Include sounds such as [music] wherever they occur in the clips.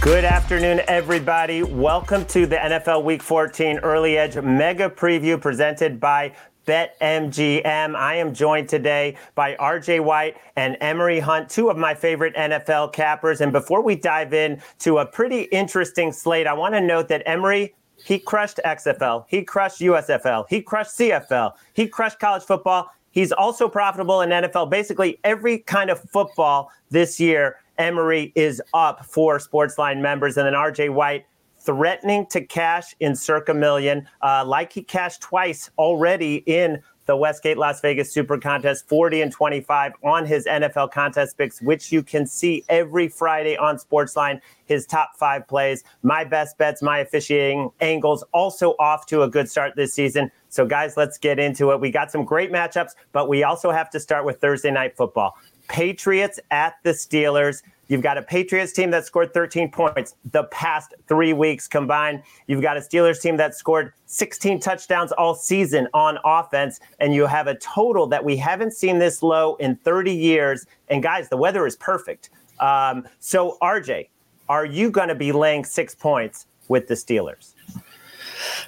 Good afternoon, everybody. Welcome to the NFL Week 14 Early Edge Mega Preview presented by BetMGM. I am joined today by RJ White and Emory Hunt, two of my favorite NFL cappers. And before we dive in to a pretty interesting slate, I want to note that Emory he crushed XFL, he crushed USFL, he crushed CFL, he crushed college football. He's also profitable in NFL, basically every kind of football this year. Emory is up for Sportsline members. And then RJ White threatening to cash in circa million, uh, like he cashed twice already in the Westgate Las Vegas Super Contest, 40 and 25 on his NFL contest picks, which you can see every Friday on Sportsline. His top five plays, my best bets, my officiating angles, also off to a good start this season. So, guys, let's get into it. We got some great matchups, but we also have to start with Thursday night football. Patriots at the Steelers. You've got a Patriots team that scored 13 points the past three weeks combined. You've got a Steelers team that scored 16 touchdowns all season on offense. And you have a total that we haven't seen this low in 30 years. And guys, the weather is perfect. Um, so, RJ, are you going to be laying six points with the Steelers?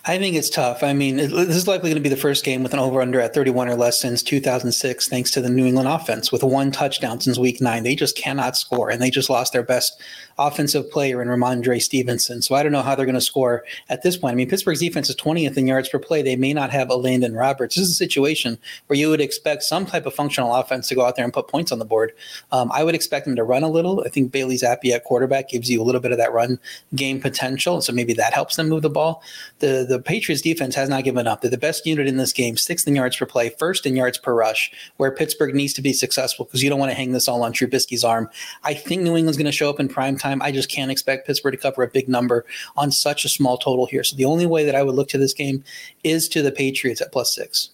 I think it's tough. I mean, this is likely going to be the first game with an over under at 31 or less since 2006, thanks to the New England offense with one touchdown since week nine. They just cannot score, and they just lost their best offensive player in Rhamondre Stevenson. So I don't know how they're going to score at this point. I mean, Pittsburgh's defense is 20th in yards per play. They may not have a Elandon Roberts. This is a situation where you would expect some type of functional offense to go out there and put points on the board. Um, I would expect them to run a little. I think Bailey Zappe at quarterback gives you a little bit of that run game potential. So maybe that helps them move the ball. The the Patriots defense has not given up. They're the best unit in this game, sixth in yards per play, first in yards per rush, where Pittsburgh needs to be successful because you don't want to hang this all on Trubisky's arm. I think New England's going to show up in prime time. I just can't expect Pittsburgh to cover a big number on such a small total here. So the only way that I would look to this game is to the Patriots at plus six.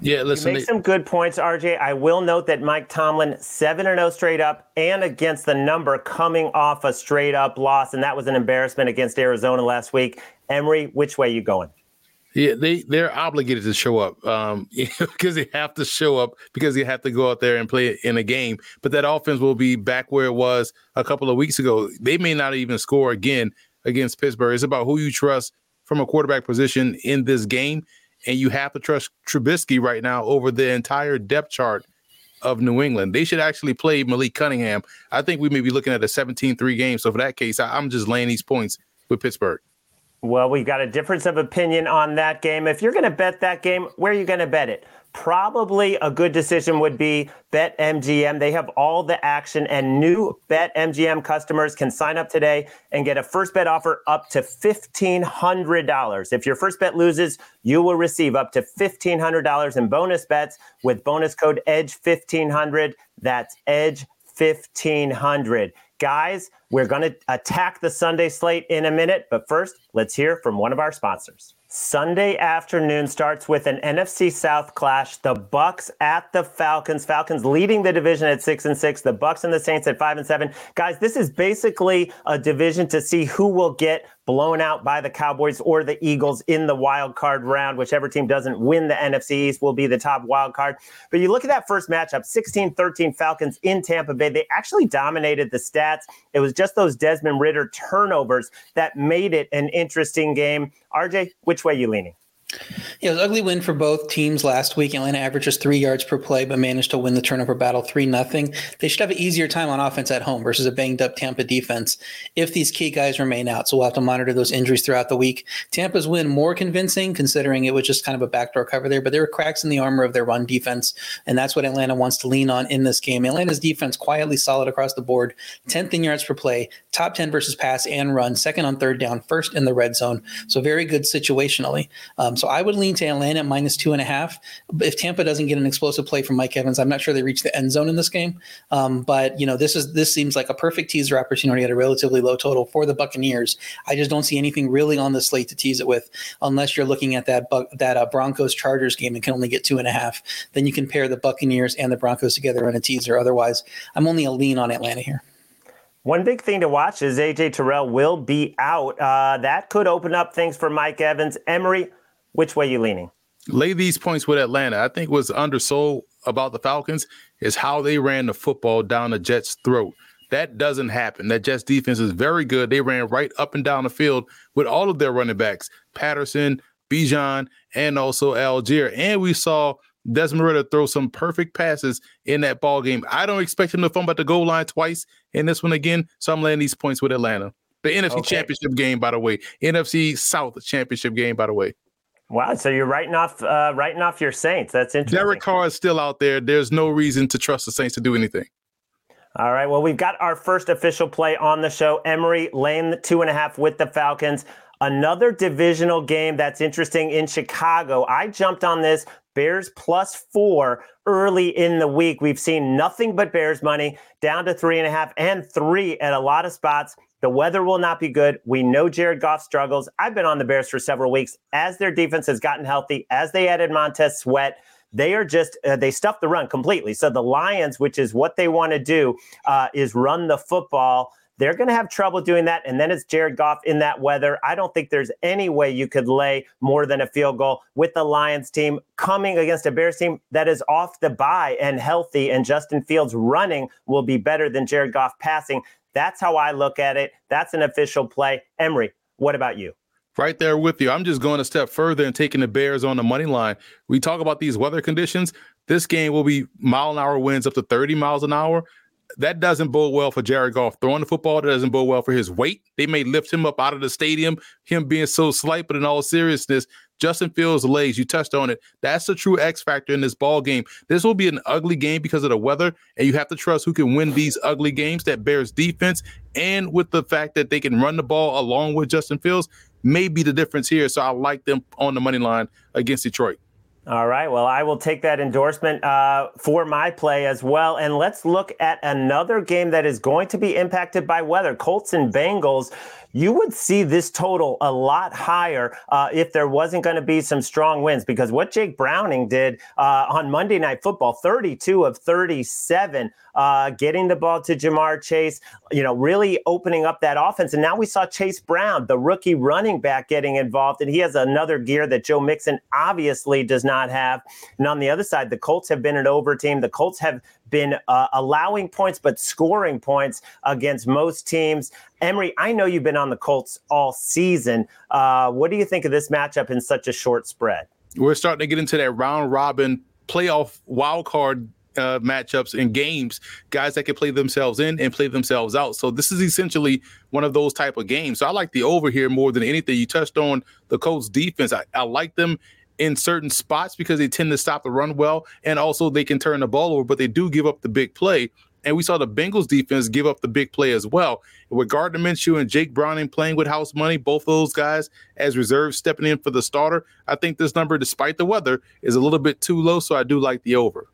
Yeah, listen. You make some good points, RJ. I will note that Mike Tomlin seven and zero straight up and against the number coming off a straight up loss, and that was an embarrassment against Arizona last week. Emory, which way you going? Yeah, they they're obligated to show up um, [laughs] because they have to show up because they have to go out there and play in a game. But that offense will be back where it was a couple of weeks ago. They may not even score again against Pittsburgh. It's about who you trust from a quarterback position in this game, and you have to trust Trubisky right now over the entire depth chart of New England. They should actually play Malik Cunningham. I think we may be looking at a 17-3 game. So for that case, I'm just laying these points with Pittsburgh. Well, we've got a difference of opinion on that game. If you're going to bet that game, where are you going to bet it? Probably a good decision would be Bet MGM. They have all the action, and new Bet MGM customers can sign up today and get a first bet offer up to $1,500. If your first bet loses, you will receive up to $1,500 in bonus bets with bonus code EDGE1500. That's EDGE1500. Guys, we're going to attack the Sunday slate in a minute, but first, let's hear from one of our sponsors. Sunday afternoon starts with an NFC South clash. The Bucks at the Falcons. Falcons leading the division at six and six. The Bucks and the Saints at five and seven. Guys, this is basically a division to see who will get blown out by the Cowboys or the Eagles in the wild card round. Whichever team doesn't win the NFC East will be the top wild card. But you look at that first matchup 16 13 Falcons in Tampa Bay. They actually dominated the stats. It was just those Desmond Ridder turnovers that made it an interesting game. RJ, which way are you leaning? Yeah, it was ugly win for both teams last week. Atlanta averages three yards per play, but managed to win the turnover battle three nothing. They should have an easier time on offense at home versus a banged up Tampa defense if these key guys remain out. So we'll have to monitor those injuries throughout the week. Tampa's win more convincing, considering it was just kind of a backdoor cover there, but there were cracks in the armor of their run defense, and that's what Atlanta wants to lean on in this game. Atlanta's defense quietly solid across the board, 10th in yards per play, top 10 versus pass and run, second on third down, first in the red zone. So very good situationally. Um, so I would lean to Atlanta minus two and a half. If Tampa doesn't get an explosive play from Mike Evans, I'm not sure they reach the end zone in this game. Um, but you know, this is this seems like a perfect teaser opportunity at a relatively low total for the Buccaneers. I just don't see anything really on the slate to tease it with, unless you're looking at that that uh, Broncos Chargers game and can only get two and a half. Then you can pair the Buccaneers and the Broncos together in a teaser. Otherwise, I'm only a lean on Atlanta here. One big thing to watch is AJ Terrell will be out. Uh, that could open up things for Mike Evans. Emory, which way you leaning? Lay these points with Atlanta. I think what's undersold about the Falcons is how they ran the football down the Jets' throat. That doesn't happen. That Jets defense is very good. They ran right up and down the field with all of their running backs, Patterson, Bijan, and also Allgeier. And we saw Desmond Ridder throw some perfect passes in that ball game. I don't expect him to fumble at the goal line twice in this one again. So I'm laying these points with Atlanta. The NFC okay. Championship game, by the way. NFC South Championship game, by the way. Wow, so you're writing off uh, writing off your Saints. That's interesting. Derek Carr is still out there. There's no reason to trust the Saints to do anything. All right. Well, we've got our first official play on the show. Emory laying the two and a half with the Falcons. Another divisional game that's interesting in Chicago. I jumped on this Bears plus four early in the week. We've seen nothing but Bears money down to three and a half and three at a lot of spots. The weather will not be good. We know Jared Goff struggles. I've been on the Bears for several weeks as their defense has gotten healthy, as they added Montez Sweat. They are just, uh, they stuffed the run completely. So the Lions, which is what they want to do, uh, is run the football. They're going to have trouble doing that. And then it's Jared Goff in that weather. I don't think there's any way you could lay more than a field goal with the Lions team coming against a Bears team that is off the bye and healthy. And Justin Fields running will be better than Jared Goff passing. That's how I look at it. That's an official play. Emory, what about you? Right there with you. I'm just going a step further and taking the Bears on the money line. We talk about these weather conditions. This game will be mile an hour winds up to 30 miles an hour. That doesn't bode well for Jared Goff throwing the football. That doesn't bode well for his weight. They may lift him up out of the stadium, him being so slight, but in all seriousness, Justin Fields' legs, you touched on it. That's the true X factor in this ball game. This will be an ugly game because of the weather, and you have to trust who can win these ugly games. That Bears defense, and with the fact that they can run the ball along with Justin Fields, may be the difference here. So I like them on the money line against Detroit. All right. Well, I will take that endorsement uh, for my play as well. And let's look at another game that is going to be impacted by weather Colts and Bengals you would see this total a lot higher uh, if there wasn't going to be some strong wins. Because what Jake Browning did uh, on Monday Night Football, 32 of 37, uh, getting the ball to Ja'Marr Chase, you know, really opening up that offense. And now we saw Chase Brown, the rookie running back, getting involved, and he has another gear that Joe Mixon obviously does not have. And on the other side, the Colts have been an over team. The Colts have been uh, allowing points but scoring points against most teams. Emory, I know you've been on the Colts all season. Uh, what do you think of this matchup in such a short spread? We're starting to get into that round robin playoff wild card uh, matchups and games, guys that can play themselves in and play themselves out. So this is essentially one of those type of games. So I like the over here more than anything. You touched on the Colts defense. I, I like them in certain spots because they tend to stop the run well, and also they can turn the ball over, but they do give up the big play. And we saw the Bengals defense give up the big play as well. With Gardner Minshew and Jake Browning playing with house money, both of those guys as reserves stepping in for the starter, I think this number, despite the weather, is a little bit too low. So I do like the over.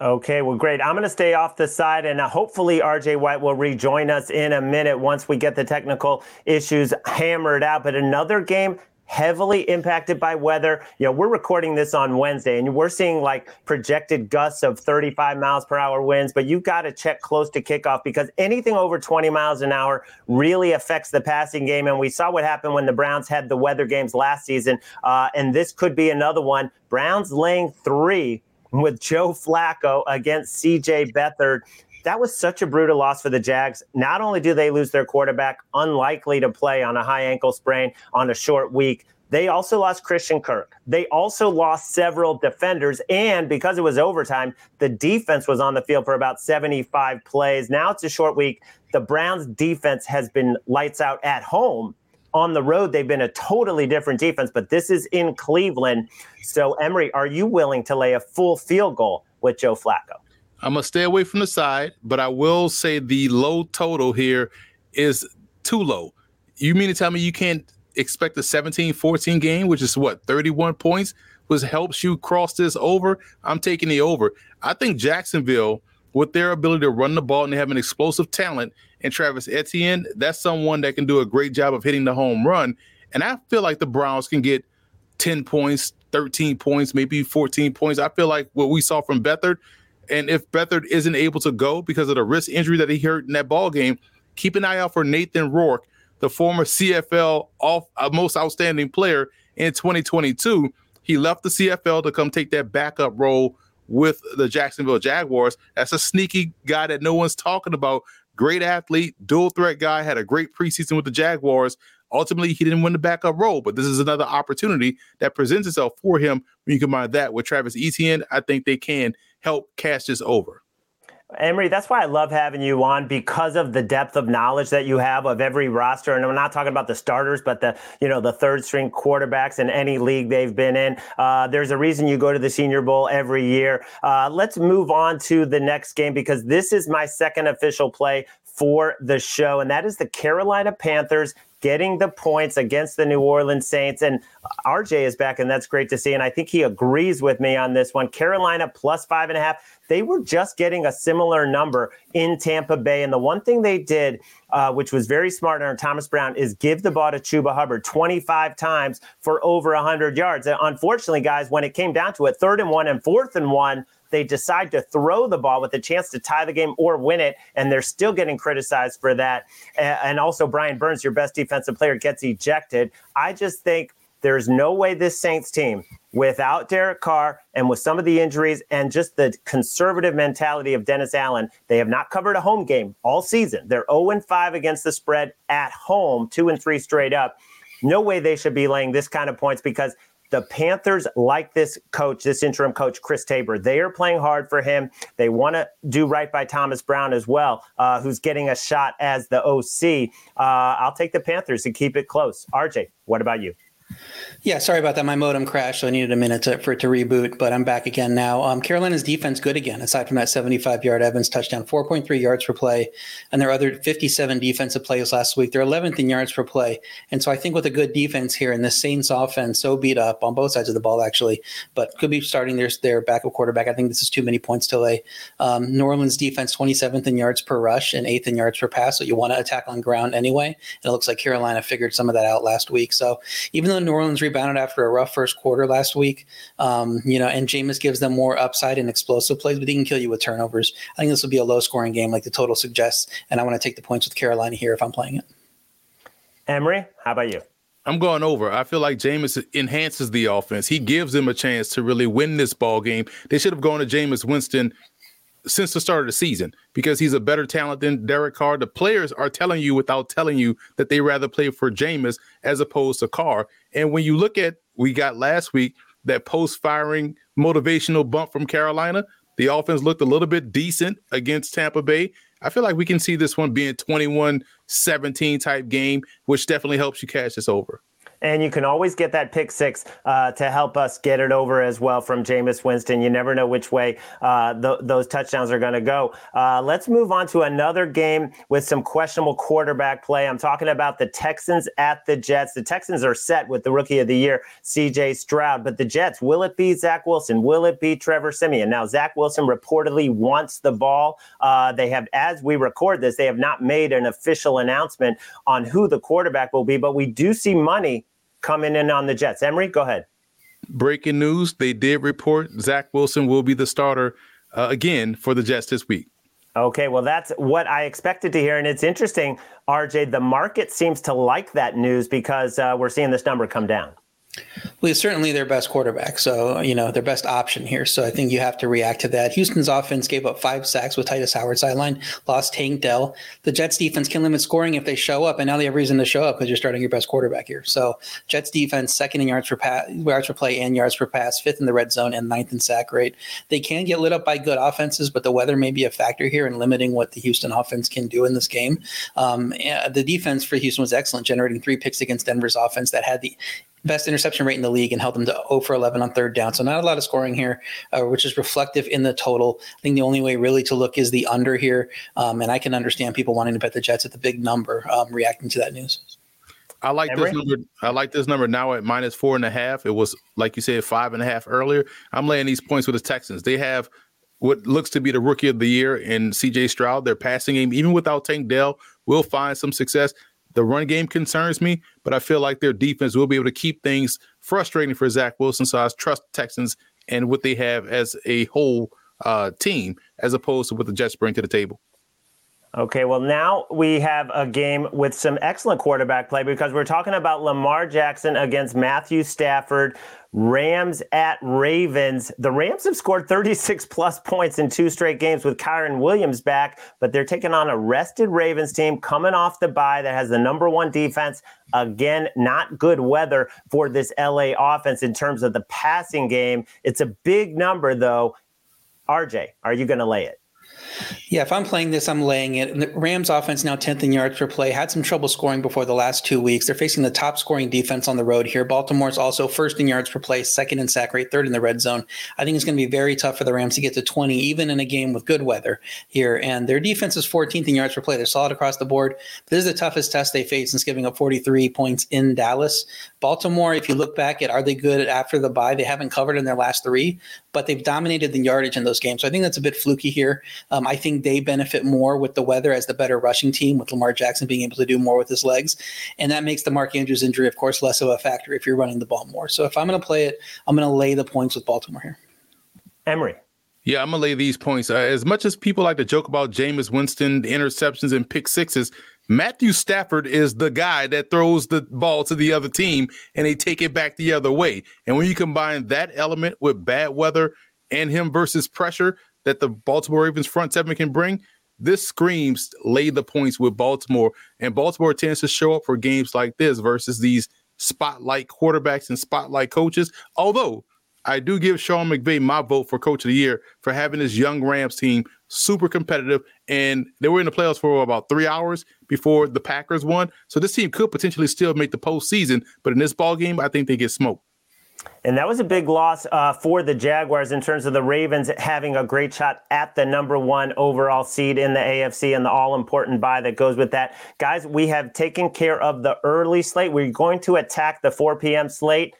Okay, well, great. I'm going to stay off the side, and uh, hopefully RJ White will rejoin us in a minute once we get the technical issues hammered out. But another game heavily impacted by weather. You know, we're recording this on Wednesday and we're seeing like projected gusts of 35 miles per hour winds, but you've got to check close to kickoff because anything over 20 miles an hour really affects the passing game. And we saw what happened when the Browns had the weather games last season. Uh, and this could be another one. Browns laying three with Joe Flacco against CJ Beathard that was such a brutal loss for the Jags. Not only do they lose their quarterback, unlikely to play on a high ankle sprain on a short week, they also lost Christian Kirk. They also lost several defenders. And because it was overtime, the defense was on the field for about 75 plays. Now it's a short week. The Browns defense has been lights out at home. On the road, they've been a totally different defense, but this is in Cleveland. So, Emory, are you willing to lay a full field goal with Joe Flacco? I'm to stay away from the side, but I will say the low total here is too low. You mean to tell me you can't expect a 17 14 game, which is what 31 points, which helps you cross this over. I'm taking the over. I think Jacksonville, with their ability to run the ball and they have an explosive talent, and Travis Etienne, that's someone that can do a great job of hitting the home run. And I feel like the Browns can get 10 points, 13 points, maybe 14 points. I feel like what we saw from Beathard, and if Beathard isn't able to go because of the wrist injury that he hurt in that ball game, keep an eye out for Nathan Rourke the former CFL off, uh, most outstanding player in 2022. He left the CFL to come take that backup role with the Jacksonville Jaguars. That's a sneaky guy that no one's talking about. Great athlete, dual threat guy, had a great preseason with the Jaguars. Ultimately, he didn't win the backup role, but this is another opportunity that presents itself for him. When you combine that with Travis Etienne, I think they can help cast this over. Emory, that's why I love having you on because of the depth of knowledge that you have of every roster. And I'm not talking about the starters, but the you know the third string quarterbacks in any league they've been in. Uh, there's a reason you go to the Senior Bowl every year. Uh, let's move on to the next game because this is my second official play for the show, and that is the Carolina Panthers getting the points against the New Orleans Saints. And RJ is back, and that's great to see. And I think he agrees with me on this one. Carolina plus five and a half they were just getting a similar number in Tampa Bay. And the one thing they did, uh, which was very smart on Thomas Brown, is give the ball to Chuba Hubbard 25 times for over 100 yards. And unfortunately, guys, when it came down to it, third and one and fourth and one, they decide to throw the ball with a chance to tie the game or win it, and they're still getting criticized for that. And also, Brian Burns, your best defensive player, gets ejected. I just think there's no way this Saints team without Derek Carr and with some of the injuries and just the conservative mentality of Dennis Allen, they have not covered a home game all season. They're 0 5 against the spread at home, 2 and 3 straight up. No way they should be laying this kind of points because the Panthers like this coach, this interim coach, Chris Tabor. They are playing hard for him. They want to do right by Thomas Brown as well, uh, who's getting a shot as the OC. Uh, I'll take the Panthers to keep it close. RJ, what about you? Yeah, sorry about that. My modem crashed, so I needed a minute to, for it to reboot, but I'm back again now. Um, Carolina's defense good again, aside from that 75 yard Evans touchdown, 4.3 yards per play, and their other 57 defensive plays last week. They're 11th in yards per play, and so I think with a good defense here and the Saints offense so beat up on both sides of the ball actually, but could be starting their their backup quarterback. I think this is too many points to lay. Um, New Orleans defense 27th in yards per rush and eighth in yards per pass, so you want to attack on ground anyway. And it looks like Carolina figured some of that out last week. So even though New Orleans rebounded after a rough first quarter last week. Um, you know, and Jameis gives them more upside and explosive plays, but he can kill you with turnovers. I think this will be a low scoring game like the total suggests, and I want to take the points with Carolina here if I'm playing it. Emory, how about you? I'm going over. I feel like Jameis enhances the offense. He gives them a chance to really win this ball game. They should have gone to Jameis Winston since the start of the season because he's a better talent than Derek Carr. The players are telling you without telling you that they rather play for Jameis as opposed to Carr. And when you look at we got last week that post firing motivational bump from Carolina, the offense looked a little bit decent against Tampa Bay. I feel like we can see this one being 21 17 type game, which definitely helps you cash this over. And you can always get that pick six uh, to help us get it over as well from Jameis Winston. You never know which way uh, th- those touchdowns are going to go. Uh, let's move on to another game with some questionable quarterback play. I'm talking about the Texans at the Jets. The Texans are set with the rookie of the year, CJ Stroud. But the Jets, will it be Zach Wilson? Will it be Trevor Siemian? Now, Zach Wilson reportedly wants the ball. Uh, they have, as we record this, they have not made an official announcement on who the quarterback will be, but we do see money coming in on the Jets. Emory, go ahead. Breaking news: They did report Zach Wilson will be the starter uh, again for the Jets this week. Okay, well, that's what I expected to hear. And it's interesting, RJ, the market seems to like that news because uh, we're seeing this number come down. Well, he's certainly their best quarterback. So, you know, their best option here. So I think you have to react to that. Houston's offense gave up five sacks with Tytus Howard sideline, lost Tank Dell. The Jets defense can limit scoring if they show up, and now they have reason to show up because you're starting your best quarterback here. So Jets defense, second in yards per pass, yards per play and yards per pass, fifth in the red zone, and ninth in sack rate. They can get lit up by good offenses, but the weather may be a factor here in limiting what the Houston offense can do in this game. Um, the defense for Houston was excellent, generating three picks against Denver's offense that had the best interception rate in the league and held them to 0 for 11 on third down. So not a lot of scoring here, uh, which is reflective in the total. I think the only way really to look is the under here. Um, and I can understand people wanting to bet the Jets at the big number um, reacting to that news. I like Emory? this number. I like this number now at minus four and a half. It was like you said, five and a half earlier. I'm laying these points with the Texans. They have what looks to be the rookie of the year in CJ Stroud. Their passing game, even without Tank Dell, will find some success. The run game concerns me, but I feel like their defense will be able to keep things frustrating for Zach Wilson. So I trust Texans and what they have as a whole uh, team, as opposed to what the Jets bring to the table. Okay, well, now we have a game with some excellent quarterback play because we're talking about Lamar Jackson against Matthew Stafford. Rams at Ravens. The Rams have scored 36 plus points in two straight games with Kyren Williams back, but they're taking on a rested Ravens team coming off the bye that has the number one defense. Again, not good weather for this LA offense in terms of the passing game. It's a big number, though. RJ, are you going to lay it? Yeah, if I'm playing this, I'm laying it. And the Rams offense now 10th in yards per play, had some trouble scoring before the last two weeks. They're facing the top scoring defense on the road here. Baltimore's also first in yards per play, second in sack rate, third in the red zone. I think it's going to be very tough for the Rams to get to 20, even in a game with good weather here. And their defense is 14th in yards per play. They're solid across the board. This is the toughest test they face since giving up 43 points in Dallas. Baltimore, if you look back at are they good after the bye, they haven't covered in their last three, but they've dominated the yardage in those games. So I think that's a bit fluky here. Um, I think they benefit more with the weather as the better rushing team, with Lamar Jackson being able to do more with his legs. And that makes the Mark Andrews injury, of course, less of a factor if you're running the ball more. So if I'm going to play it, I'm going to lay the points with Baltimore here. Emory. Yeah, I'm gonna lay these points. Uh, as much as people like to joke about Jameis Winston, interceptions and pick sixes, Matthew Stafford is the guy that throws the ball to the other team and they take it back the other way. And when you combine that element with bad weather and him versus pressure that the Baltimore Ravens front seven can bring, this screams lay the points with Baltimore. And Baltimore tends to show up for games like this versus these spotlight quarterbacks and spotlight coaches. Although I do give Sean McVay my vote for coach of the year for having this young Rams team super competitive. And they were in the playoffs for about three hours before the Packers won. So this team could potentially still make the postseason. But in this ball game, I think they get smoked. And that was a big loss uh, for the Jaguars in terms of the Ravens having a great shot at the number one overall seed in the AFC and the all important bye that goes with that. Guys, we have taken care of the early slate. We're going to attack the 4 p.m. slate,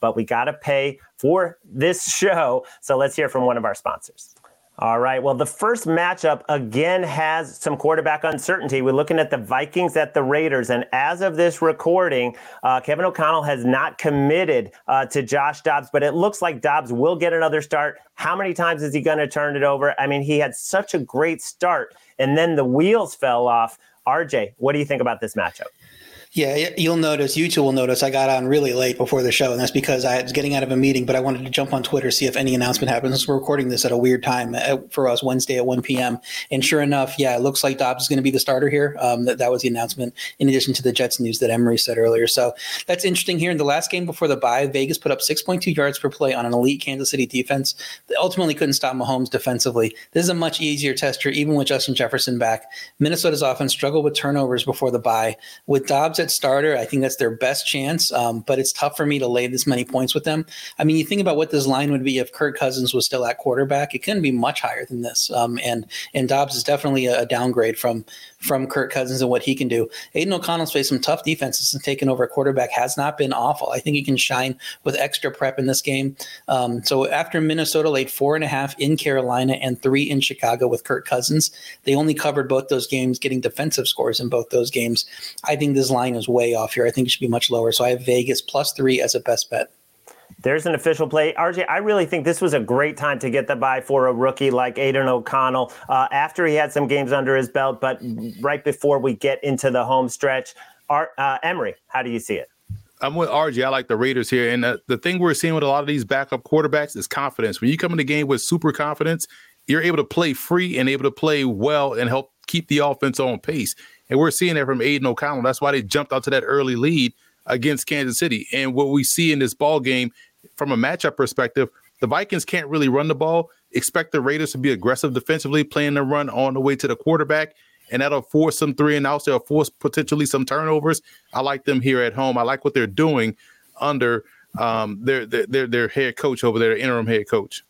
but we got to pay for this [laughs] show. So let's hear from one of our sponsors. All right. Well, the first matchup again has some quarterback uncertainty. We're looking at the Vikings at the Raiders. And as of this recording, uh, Kevin O'Connell has not committed uh, to Josh Dobbs, but it looks like Dobbs will get another start. How many times is he going to turn it over? I mean, he had such a great start, and then the wheels fell off. RJ, what do you think about this matchup? Yeah, you'll notice, you two will notice I got on really late before the show, and that's because I was getting out of a meeting, but I wanted to jump on Twitter, see if any announcement happens. We're recording this at a weird time uh, for us, Wednesday at 1 p.m. And sure enough, yeah, it looks like Dobbs is going to be the starter here. Um, that, that was the announcement, in addition to the Jets news that Emory said earlier. So that's interesting here. In the last game before the bye, Vegas put up 6.2 yards per play on an elite Kansas City defense. They ultimately couldn't stop Mahomes defensively. This is a much easier test here, even with Justin Jefferson back. Minnesota's offense struggled with turnovers before the bye. With Dobbs at starter, I think that's their best chance. Um, but it's tough for me to lay this many points with them. I mean, you think about what this line would be if Kirk Cousins was still at quarterback. It couldn't be much higher than this. Um, and and Dobbs is definitely a, downgrade from from Kirk Cousins and what he can do. Aidan O'Connell's faced some tough defenses and taking over a quarterback has not been awful. I think he can shine with extra prep in this game. Um, so after Minnesota laid four and a half in Carolina and three in Chicago with Kirk Cousins, they only covered both those games, getting defensive scores in both those games. I think this line is way off here. I think it should be much lower. So I have Vegas plus three as a best bet. There's an official play. RJ, I really think this was a great time to get the bye for a rookie like Aidan O'Connell uh, after he had some games under his belt, but right before we get into the home stretch. Art, uh, Emory, how do you see it? I'm with RJ. I like the Raiders here. And the, the thing we're seeing with a lot of these backup quarterbacks is confidence. When you come in the game with super confidence, you're able to play free and able to play well and help keep the offense on pace. And we're seeing that from Aidan O'Connell. That's why they jumped out to that early lead against Kansas City. And what we see in this ball game from a matchup perspective, the Vikings can't really run the ball. Expect the Raiders to be aggressive defensively, playing the run on the way to the quarterback and that'll force some three and outs. They'll force potentially some turnovers. I like them here at home. I like what they're doing under um, their, their their head coach over there, interim head coach.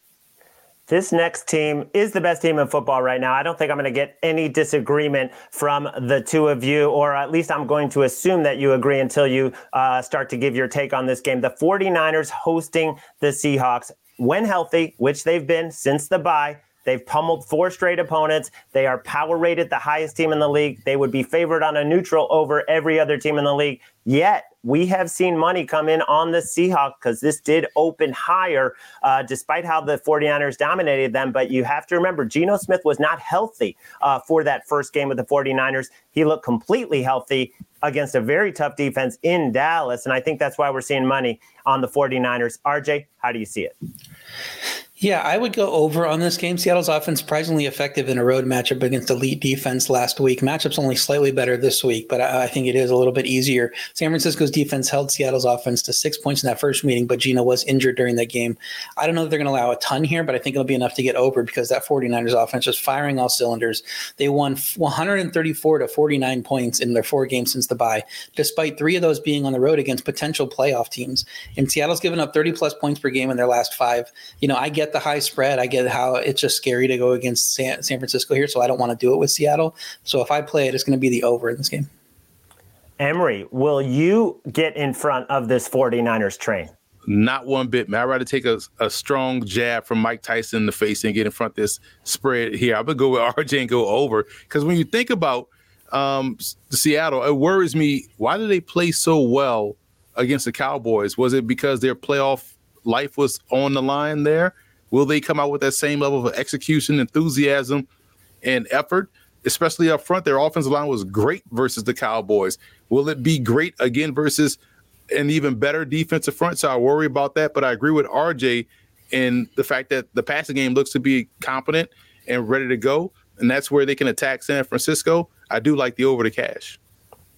This next team is the best team in football right now. I don't think I'm going to get any disagreement from the two of you, or at least I'm going to assume that you agree until you uh, start to give your take on this game. The 49ers hosting the Seahawks when healthy, which they've been since the bye. They've pummeled four straight opponents. They are power rated the highest team in the league. They would be favored on a neutral over every other team in the league. Yet, we have seen money come in on the Seahawks because this did open higher, uh, despite how the 49ers dominated them. But you have to remember, Geno Smith was not healthy uh, for that first game with the 49ers. He looked completely healthy against a very tough defense in Dallas. And I think that's why we're seeing money on the 49ers. RJ, how do you see it? Yeah, I would go over on this game. Seattle's offense surprisingly effective in a road matchup against elite defense last week. Matchup's only slightly better this week, but I, I think it is a little bit easier. San Francisco's defense held Seattle's offense to six points in that first meeting, but Geno was injured during that game. I don't know if they're going to allow a ton here, but I think it'll be enough to get over because that 49ers offense is firing all cylinders. They won 134 to 49 points in their four games since the bye, despite three of those being on the road against potential playoff teams. And Seattle's given up 30 plus points per game in their last five. You know, I get get the high spread. I get how it's just scary to go against San, San Francisco here, so I don't want to do it with Seattle. So if I play it, it's going to be the over in this game. Emory, will you get in front of this 49ers train? Not one bit, man. I'd rather take a, a strong jab from Mike Tyson in the face and get in front of this spread here. I'm going to go with [laughs] RJ and go over. Because when you think about um, Seattle, it worries me. Why do they play so well against the Cowboys? Was it because their playoff life was on the line there? Will they come out with that same level of execution, enthusiasm, and effort? Especially up front, their offensive line was great versus the Cowboys. Will it be great again versus an even better defensive front? So I worry about that. But I agree with RJ in the fact that the passing game looks to be competent and ready to go. And that's where they can attack San Francisco. I do like the over the cash.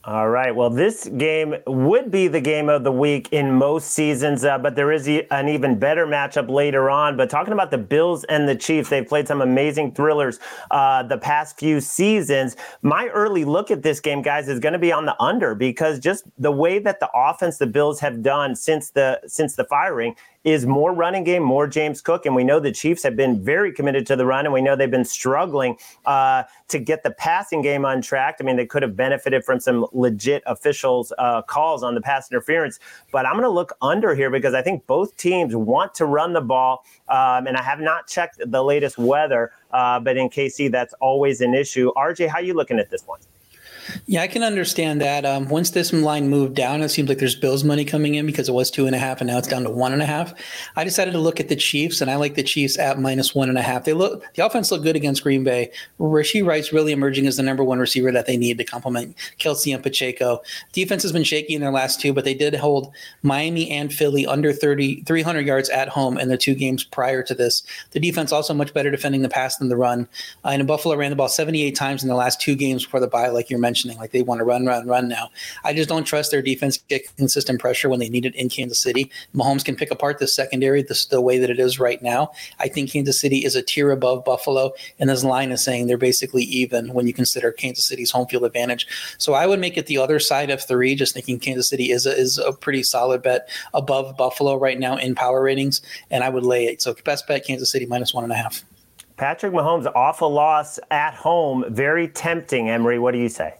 All right. Well, this game would be the game of the week in most seasons, uh, but there is an even better matchup later on. But talking about the Bills and the Chiefs, they've played some amazing thrillers uh, the past few seasons. My early look at this game, guys, is going to be on the under because just the way that the offense the Bills have done since the since the firing is more running game, more James Cook. And we know the Chiefs have been very committed to the run, and we know they've been struggling uh, to get the passing game on track. I mean, they could have benefited from some legit officials' uh, calls on the pass interference. But I'm going to look under here because I think both teams want to run the ball. Um, and I have not checked the latest weather, uh, but in KC, that's always an issue. RJ, how are you looking at this one? Yeah, I can understand that. Um, once this line moved down, it seems like there's Bills money coming in because it was two and a half and now it's down to one and a half. I decided to look at the Chiefs and I like the Chiefs at minus one and a half. They look the offense looked good against Green Bay. Rashee Wright's really emerging as the number one receiver that they need to complement Kelce and Pacheco. Defense has been shaky in their last two, but they did hold Miami and Philly under 30, 300 yards at home in the two games prior to this. The defense also much better defending the pass than the run. Uh, and Buffalo ran the ball 78 times in the last two games before the bye, like you're mentioning mentioning. Like they want to run, run, run now. I just don't trust their defense get consistent pressure when they need it in Kansas City. Mahomes can pick apart the secondary the, the way that it is right now. I think Kansas City is a tier above Buffalo, and this line is saying they're basically even when you consider Kansas City's home field advantage. So I would make it the other side of three, just thinking Kansas City is a, is a pretty solid bet above Buffalo right now in power ratings, and I would lay it. So best bet Kansas City minus one and a half. Patrick Mahomes off a loss at home, very tempting. Emory, what do you say?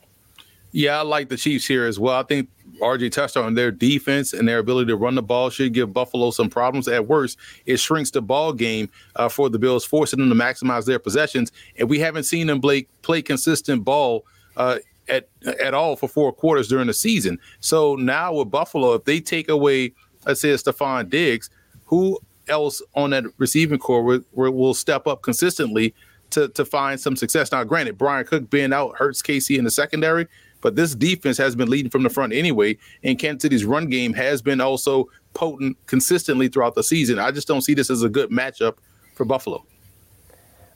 Yeah, I like the Chiefs here as well. I think RJ touched on their defense and their ability to run the ball should give Buffalo some problems. At worst, it shrinks the ball game uh, for the Bills, forcing them to maximize their possessions. And we haven't seen them play, play consistent ball uh, at at all for four quarters during the season. So now with Buffalo, if they take away, let's say, Stefon Diggs, who else on that receiving corps will, will step up consistently to to find some success? Now, granted, Bryan Cook being out hurts Casey in the secondary but this defense has been leading from the front anyway. And Kansas City's run game has been also potent consistently throughout the season. I just don't see this as a good matchup for Buffalo.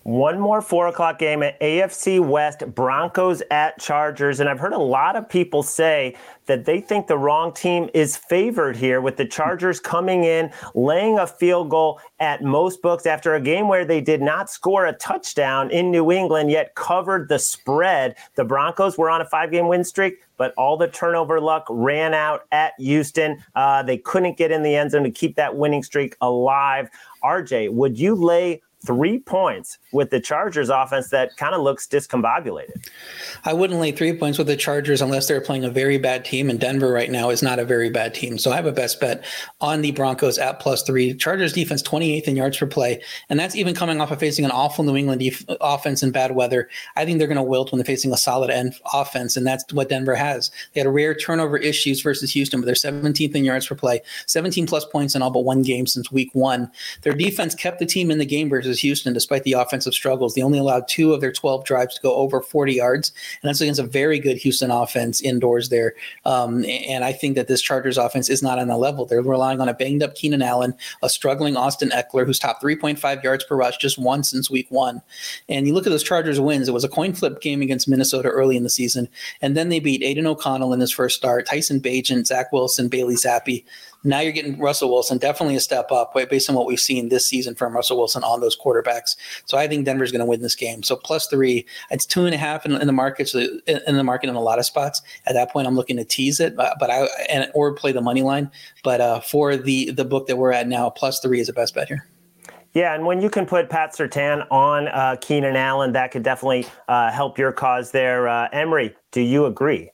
One more four o'clock game at AFC West, Broncos at Chargers. And I've heard a lot of people say that they think the wrong team is favored here with the Chargers coming in, laying a field goal at most books after a game where they did not score a touchdown in New England, yet covered the spread. The Broncos were on a five game win streak but all the turnover luck ran out at Houston. Uh, they couldn't get in the end zone to keep that winning streak alive. RJ, would you lay three points with the Chargers offense that kind of looks discombobulated. I wouldn't lay three points with the Chargers unless they're playing a very bad team, and Denver right now is not a very bad team. So I have a best bet on the Broncos at plus three. Chargers defense 28th in yards per play, and that's even coming off of facing an awful New England def- offense in bad weather. I think they're going to wilt when they're facing a solid end offense, and that's what Denver has. They had rare turnover issues versus Houston, but they're 17th in yards per play, 17 plus points in all but one game since week one. Their defense kept the team in the game versus Houston despite the offensive struggles. They only allowed two of their 12 drives to go over 40 yards, and that's against a very good Houston offense indoors there. Um, and I think that this Chargers offense is not on the level. They're relying on a banged up Keenan Allen, a struggling Austin Ekeler, who's top 3.5 yards per rush just once since week one. And you look at those Chargers wins, it was a coin flip game against Minnesota early in the season. And then they beat Aidan O'Connell in his first start, Tyson Bagent, Zach Wilson, Bailey Zappe. Now you're getting Russell Wilson, definitely a step up based on what we've seen this season from Russell Wilson on those quarterbacks. So I think Denver's going to win this game. So plus three, it's two and a half in, in the market. So in the market in a lot of spots. At that point, I'm looking to tease it, but, but I and or play the money line. But uh, for the the book that we're at now, plus three is the best bet here. Yeah, and when you can put Pat Surtain on uh, Keenan Allen, that could definitely uh, help your cause there. Uh, Emory, do you agree?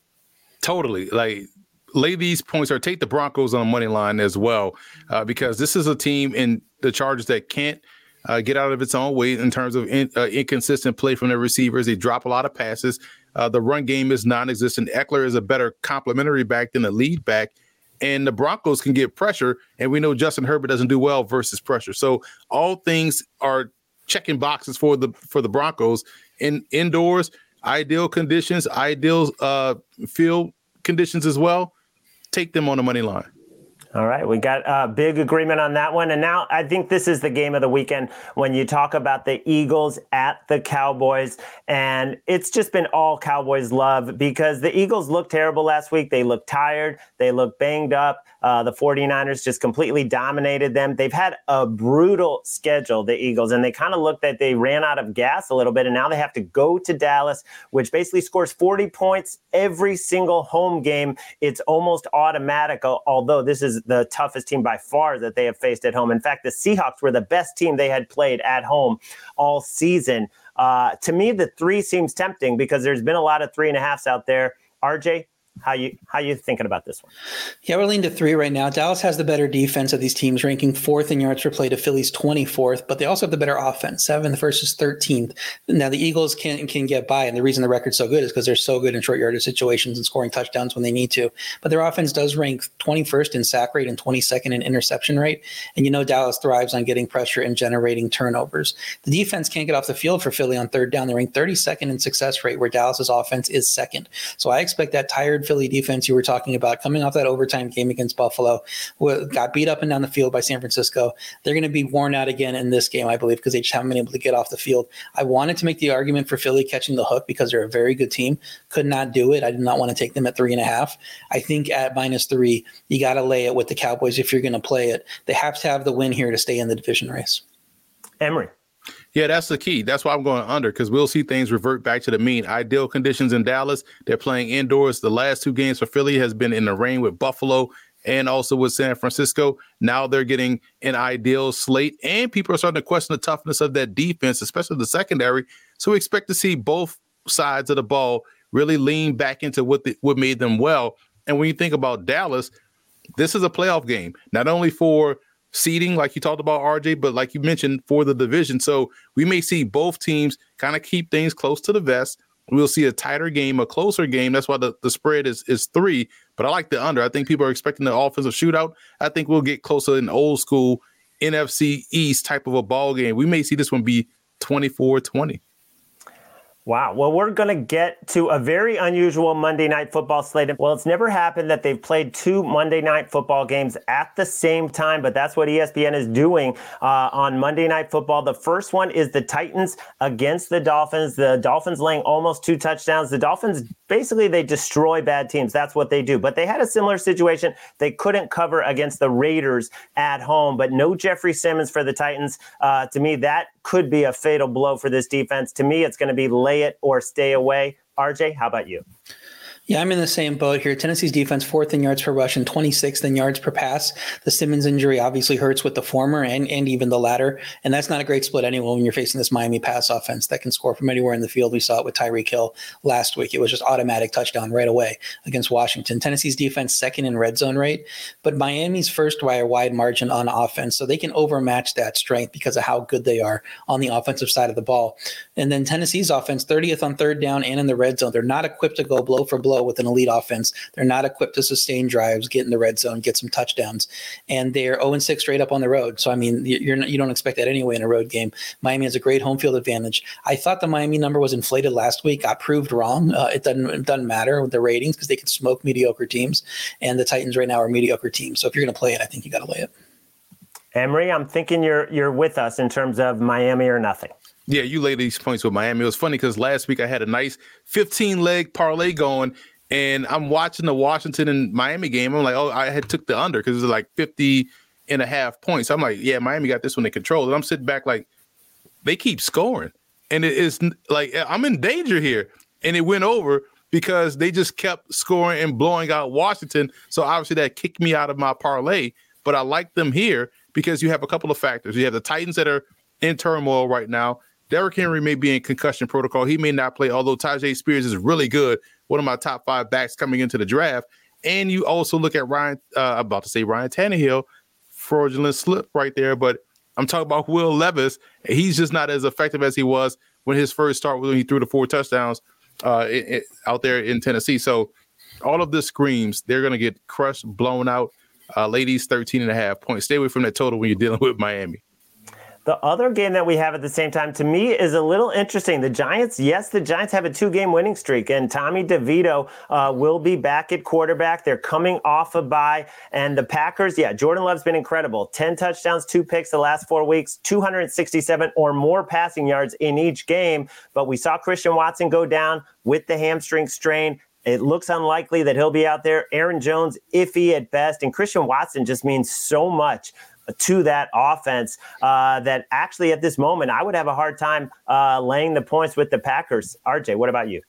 Totally. Like lay these points or take the Broncos on the money line as well, uh, because this is a team in the Chargers that can't uh, get out of its own way in terms of in, uh, inconsistent play from their receivers. They drop a lot of passes. Uh, the run game is non-existent. Ekeler is a better complementary back than the lead back, and the Broncos can get pressure. And we know Justin Herbert doesn't do well versus pressure. So all things are checking boxes for the for the Broncos in indoors. Ideal conditions, ideal uh, field conditions as well take them on the money line. All right, we got a big agreement on that one. And now I think this is the game of the weekend when you talk about the Eagles at the Cowboys. And it's just been all Cowboys love because the Eagles looked terrible last week. They looked tired, they looked banged up. Uh, the 49ers just completely dominated them. They've had a brutal schedule, the Eagles, and they kind of looked that they ran out of gas a little bit. And now they have to go to Dallas, which basically scores 40 points every single home game. It's almost automatic, although this is the toughest team by far that they have faced at home. In fact, the Seahawks were the best team they had played at home all season. Uh, to me, the three seems tempting because there's been a lot of three and a halfs out there. RJ, how you how you thinking about this one? Yeah, we're leaning to three right now. Dallas has the better defense of these teams, ranking fourth in yards per play to Philly's 24th, but they also have the better offense, seventh versus 13th. Now the Eagles can can get by, and the reason the record's so good is because they're so good in short yardage situations and scoring touchdowns when they need to. But their offense does rank 21st in sack rate and 22nd in interception rate, and you know Dallas thrives on getting pressure and generating turnovers. The defense can't get off the field for Philly on third down. They rank 32nd in success rate, where Dallas's offense is second. So I expect that tired Philly defense you were talking about coming off that overtime game against Buffalo, got beat up and down the field by San Francisco. They're going to be worn out again in this game, I believe, because they just haven't been able to get off the field. I wanted to make the argument for Philly catching the hook because they're a very good team. Could not do it. I did not want to take them at three and a half. I think at minus three, you got to lay it with the Cowboys if you're going to play it. They have to have the win here to stay in the division race. Emory. Yeah, that's the key. That's why I'm going under because we'll see things revert back to the mean. Ideal conditions in Dallas. They're playing indoors. The last two games for Philly has been in the rain with Buffalo and also with San Francisco. Now they're getting an ideal slate, and people are starting to question the toughness of that defense, especially the secondary. So we expect to see both sides of the ball really lean back into what the, what made them well. And when you think about Dallas, this is a playoff game, not only for seeding, like you talked about, RJ, but like you mentioned, for the division. So we may see both teams kind of keep things close to the vest. We'll see a tighter game, a closer game. That's why the, the spread is is three. But I like the under. I think people are expecting the offensive shootout. I think we'll get closer in old school NFC East type of a ball game. We may see this one be 24 20. Wow. Well, we're going to get to a very unusual Monday night football slate. Well, it's never happened that they've played two Monday night football games at the same time, but that's what ESPN is doing uh, on Monday night football. The first one is the Titans against the Dolphins. The Dolphins laying almost two touchdowns. The Dolphins basically they destroy bad teams. That's what they do. But they had a similar situation. They couldn't cover against the Raiders at home, but no Jeffrey Simmons for the Titans. Uh, to me, that could be a fatal blow for this defense. To me, it's going to be lay it or stay away. RJ, how about you? Yeah, I'm in the same boat here. Tennessee's defense, fourth in yards per rush and 26th in yards per pass. The Simmons injury obviously hurts with the former and, and even the latter. And that's not a great split anyway when you're facing this Miami pass offense that can score from anywhere in the field. We saw it with Tyreek Hill last week. It was just automatic touchdown right away against Washington. Tennessee's defense, second in red zone rate, but Miami's first by a wide margin on offense. So they can overmatch that strength because of how good they are on the offensive side of the ball. And then Tennessee's offense, 30th on third down and in the red zone. They're not equipped to go blow for blow with an elite offense. They're not equipped to sustain drives, get in the red zone, get some touchdowns, and they're 0 6 straight up on the road. So I mean, you're not, you don't expect that anyway in a road game. Miami has a great home field advantage. I thought the Miami number was inflated last week. I proved wrong. Uh, it doesn't it doesn't matter with the ratings because they can smoke mediocre teams, and the Titans right now are mediocre teams. So if you're going to play it, I think you got to lay it. Emory, I'm thinking you're you're with us in terms of Miami or nothing. Yeah, you laid these points with Miami. It was funny because last week I had a nice 15 leg parlay going, and I'm watching the Washington and Miami game. I'm like, oh, I had took the under because it was like 50 and a half points. I'm like, yeah, Miami got this one in control. And I'm sitting back like, they keep scoring. And it is like, I'm in danger here. And it went over because they just kept scoring and blowing out Washington. So obviously that kicked me out of my parlay. But I like them here because you have a couple of factors. You have the Titans that are in turmoil right now. Derrick Henry may be in concussion protocol. He may not play, although Tyjae Spears is really good, one of my top five backs coming into the draft. And you also look at Ryan, uh, about to say Ryan Tannehill, fraudulent slip right there, but I'm talking about Will Levis. He's just not as effective as he was when his first start was when he threw the four touchdowns uh, it, it, out there in Tennessee. So all of this screams they're going to get crushed, blown out. Uh, ladies, 13 and a half points. Stay away from that total when you're dealing with Miami. The other game that we have at the same time to me is a little interesting. The Giants, yes, the Giants have a two game winning streak, and Tommy DeVito uh, will be back at quarterback. They're coming off a bye. And the Packers, yeah, Jordan Love's been incredible 10 touchdowns, two picks the last four weeks, 267 or more passing yards in each game. But we saw Christian Watson go down with the hamstring strain. It looks unlikely that he'll be out there. Aaron Jones, iffy at best. And Christian Watson just means so much to that offense uh, that actually at this moment I would have a hard time uh, laying the points with the Packers. RJ, what about you?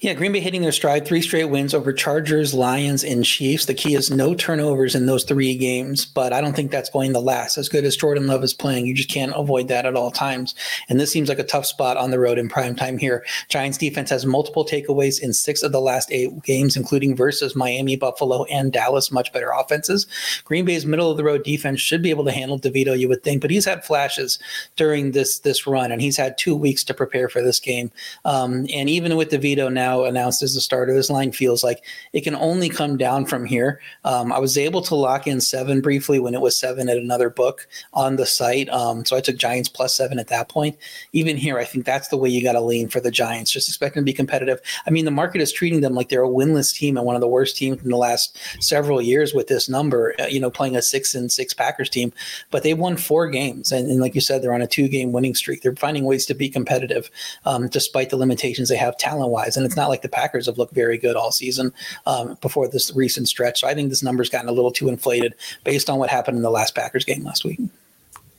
Yeah, Green Bay hitting their stride, three straight wins over Chargers, Lions, and Chiefs. The key is no turnovers in those three games, but I don't think that's going to last. As good as Jordan Love is playing, you just can't avoid that at all times. And this seems like a tough spot on the road in prime time here. Giants defense has multiple takeaways in six of the last eight games, including versus Miami, Buffalo, and Dallas. Much better offenses. Green Bay's middle of the road defense should be able to handle DeVito, you would think, but he's had flashes during this this run, and he's had two weeks to prepare for this game. Um, and even with DeVito now announced as the starter, this line feels like it can only come down from here. Um, I was able to lock in seven briefly when it was seven at another book on the site. Um, so I took Giants plus seven at that point. Even here, I think that's the way you got to lean for the Giants. Just expect them to be competitive. I mean, the market is treating them like they're a winless team and one of the worst teams in the last several years with this number. Uh, you know, playing a six and six Packers team, but they won four games, and, and like you said, they're on a two game winning streak. They're finding ways to be competitive um, despite the limitations they have talent wise, and it's not like the Packers have looked very good all season um, before this recent stretch. So I think this number's gotten a little too inflated based on what happened in the last Packers game last week.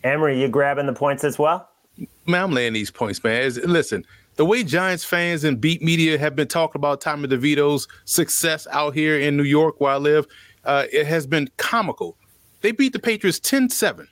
Emory, you grabbing the points as well? Man, I'm laying these points, man. Listen, the way Giants fans and beat media have been talking about Tommy DeVito's success out here in New York where I live, uh, it has been comical. They beat the Patriots 10 7.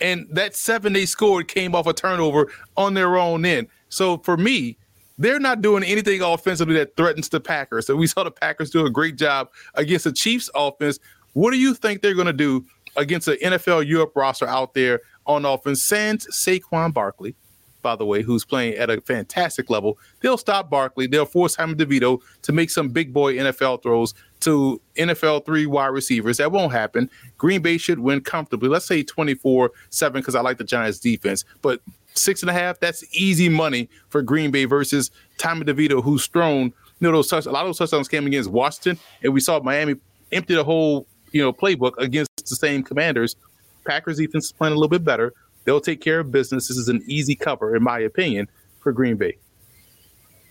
And that seven they scored came off a turnover on their own end. So for me, they're not doing anything offensively that threatens the Packers. So we saw the Packers do a great job against the Chiefs offense. What do you think they're going to do against the NFL Europe roster out there on offense? Sans Saquon Barkley, by the way, who's playing at a fantastic level. They'll stop Barkley. They'll force Simon DeVito to make some big boy NFL throws to NFL three wide receivers. That won't happen. Green Bay should win comfortably. Let's say 24 7 because I like the Giants defense. But six and a half. That's easy money for Green Bay versus Tommy DeVito, who's thrown. You know, those touch, a lot of those touchdowns came against Washington, and we saw Miami empty the whole you know playbook against the same Commanders. Packers defense is playing a little bit better. They'll take care of business. This is an easy cover, in my opinion, for Green Bay.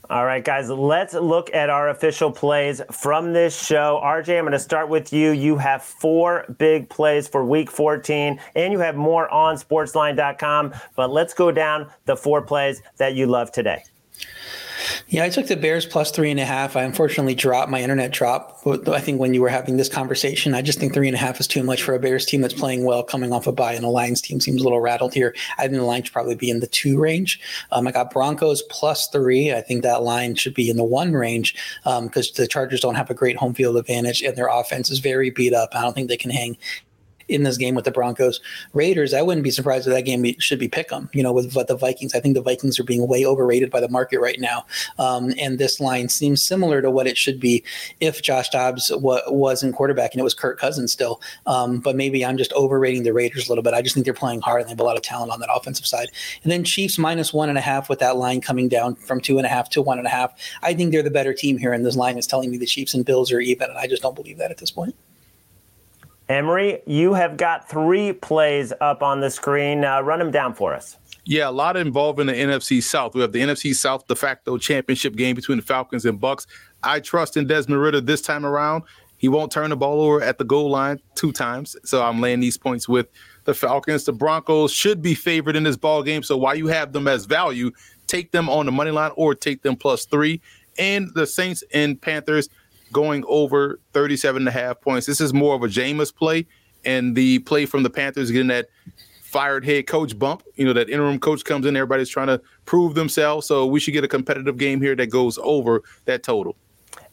All right, guys, let's look at our official plays from this show. RJ, I'm going to start with you. You have four big plays for week 14, and you have more on sportsline.com. But let's go down the four plays that you love today. Yeah, I took the Bears plus three and a half. I unfortunately dropped my internet drop. I think when you were having this conversation, I just think three and a half is too much for a Bears team that's playing well, coming off a bye, and a Lions team seems a little rattled here. I think the line should probably be in the two range. Um, I got Broncos plus three. I think that line should be in the one range because um, the Chargers don't have a great home field advantage, and their offense is very beat up. I don't think they can hang in this game with the Broncos. Raiders, I wouldn't be surprised if that game should be pick 'em. You know, with the Vikings, I think the Vikings are being way overrated by the market right now, um, and this line seems similar to what it should be if Josh Dobbs was in quarterback and it was Kirk Cousins still. Um, but maybe I'm just overrating the Raiders a little bit. I just think they're playing hard and they have a lot of talent on that offensive side. And then Chiefs minus one and a half with that line coming down from two and a half to one and a half. I think they're the better team here, and this line is telling me the Chiefs and Bills are even, and I just don't believe that at this point. Emory, you have got three plays up on the screen. Uh, run them down for us. Yeah, a lot involved in the NFC South. We have the NFC South de facto championship game between the Falcons and Bucs. I trust in Desmond Ridder this time around. He won't turn the ball over at the goal line two times. So I'm laying these points with the Falcons. The Broncos should be favored in this ball game. So while you have them as value, take them on the money line or take them plus three. And the Saints and Panthers – going over 37 and a half points. This is more of a Jameis play, and the play from the Panthers getting that fired head coach bump. You know, that interim coach comes in, everybody's trying to prove themselves. So we should get a competitive game here that goes over that total.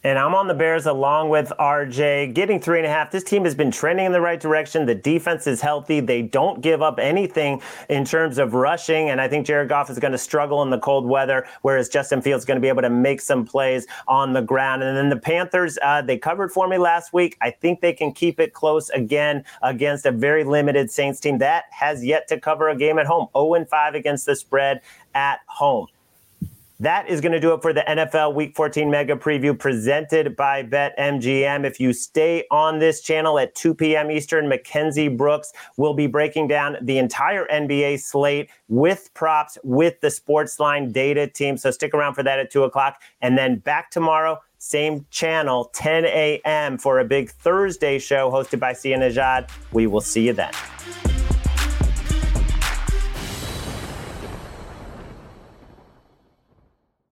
And I'm on the Bears along with RJ, getting three and a half. This team has been trending in the right direction. The defense is healthy. They don't give up anything in terms of rushing. And I think Jared Goff is going to struggle in the cold weather, whereas Justin Fields is going to be able to make some plays on the ground. And then the Panthers, uh, they covered for me last week. I think they can keep it close again against a very limited Saints team that has yet to cover a game at home. 0 5 against the spread at home. That is going to do it for the NFL Week 14 Mega Preview presented by BetMGM. If you stay on this channel at 2 p.m. Eastern, Mackenzie Brooks will be breaking down the entire NBA slate with props with the Sportsline data team. So stick around for that at 2 o'clock. And then back tomorrow, same channel, 10 a.m. for a big Thursday show hosted by Sia Nejad. We will see you then.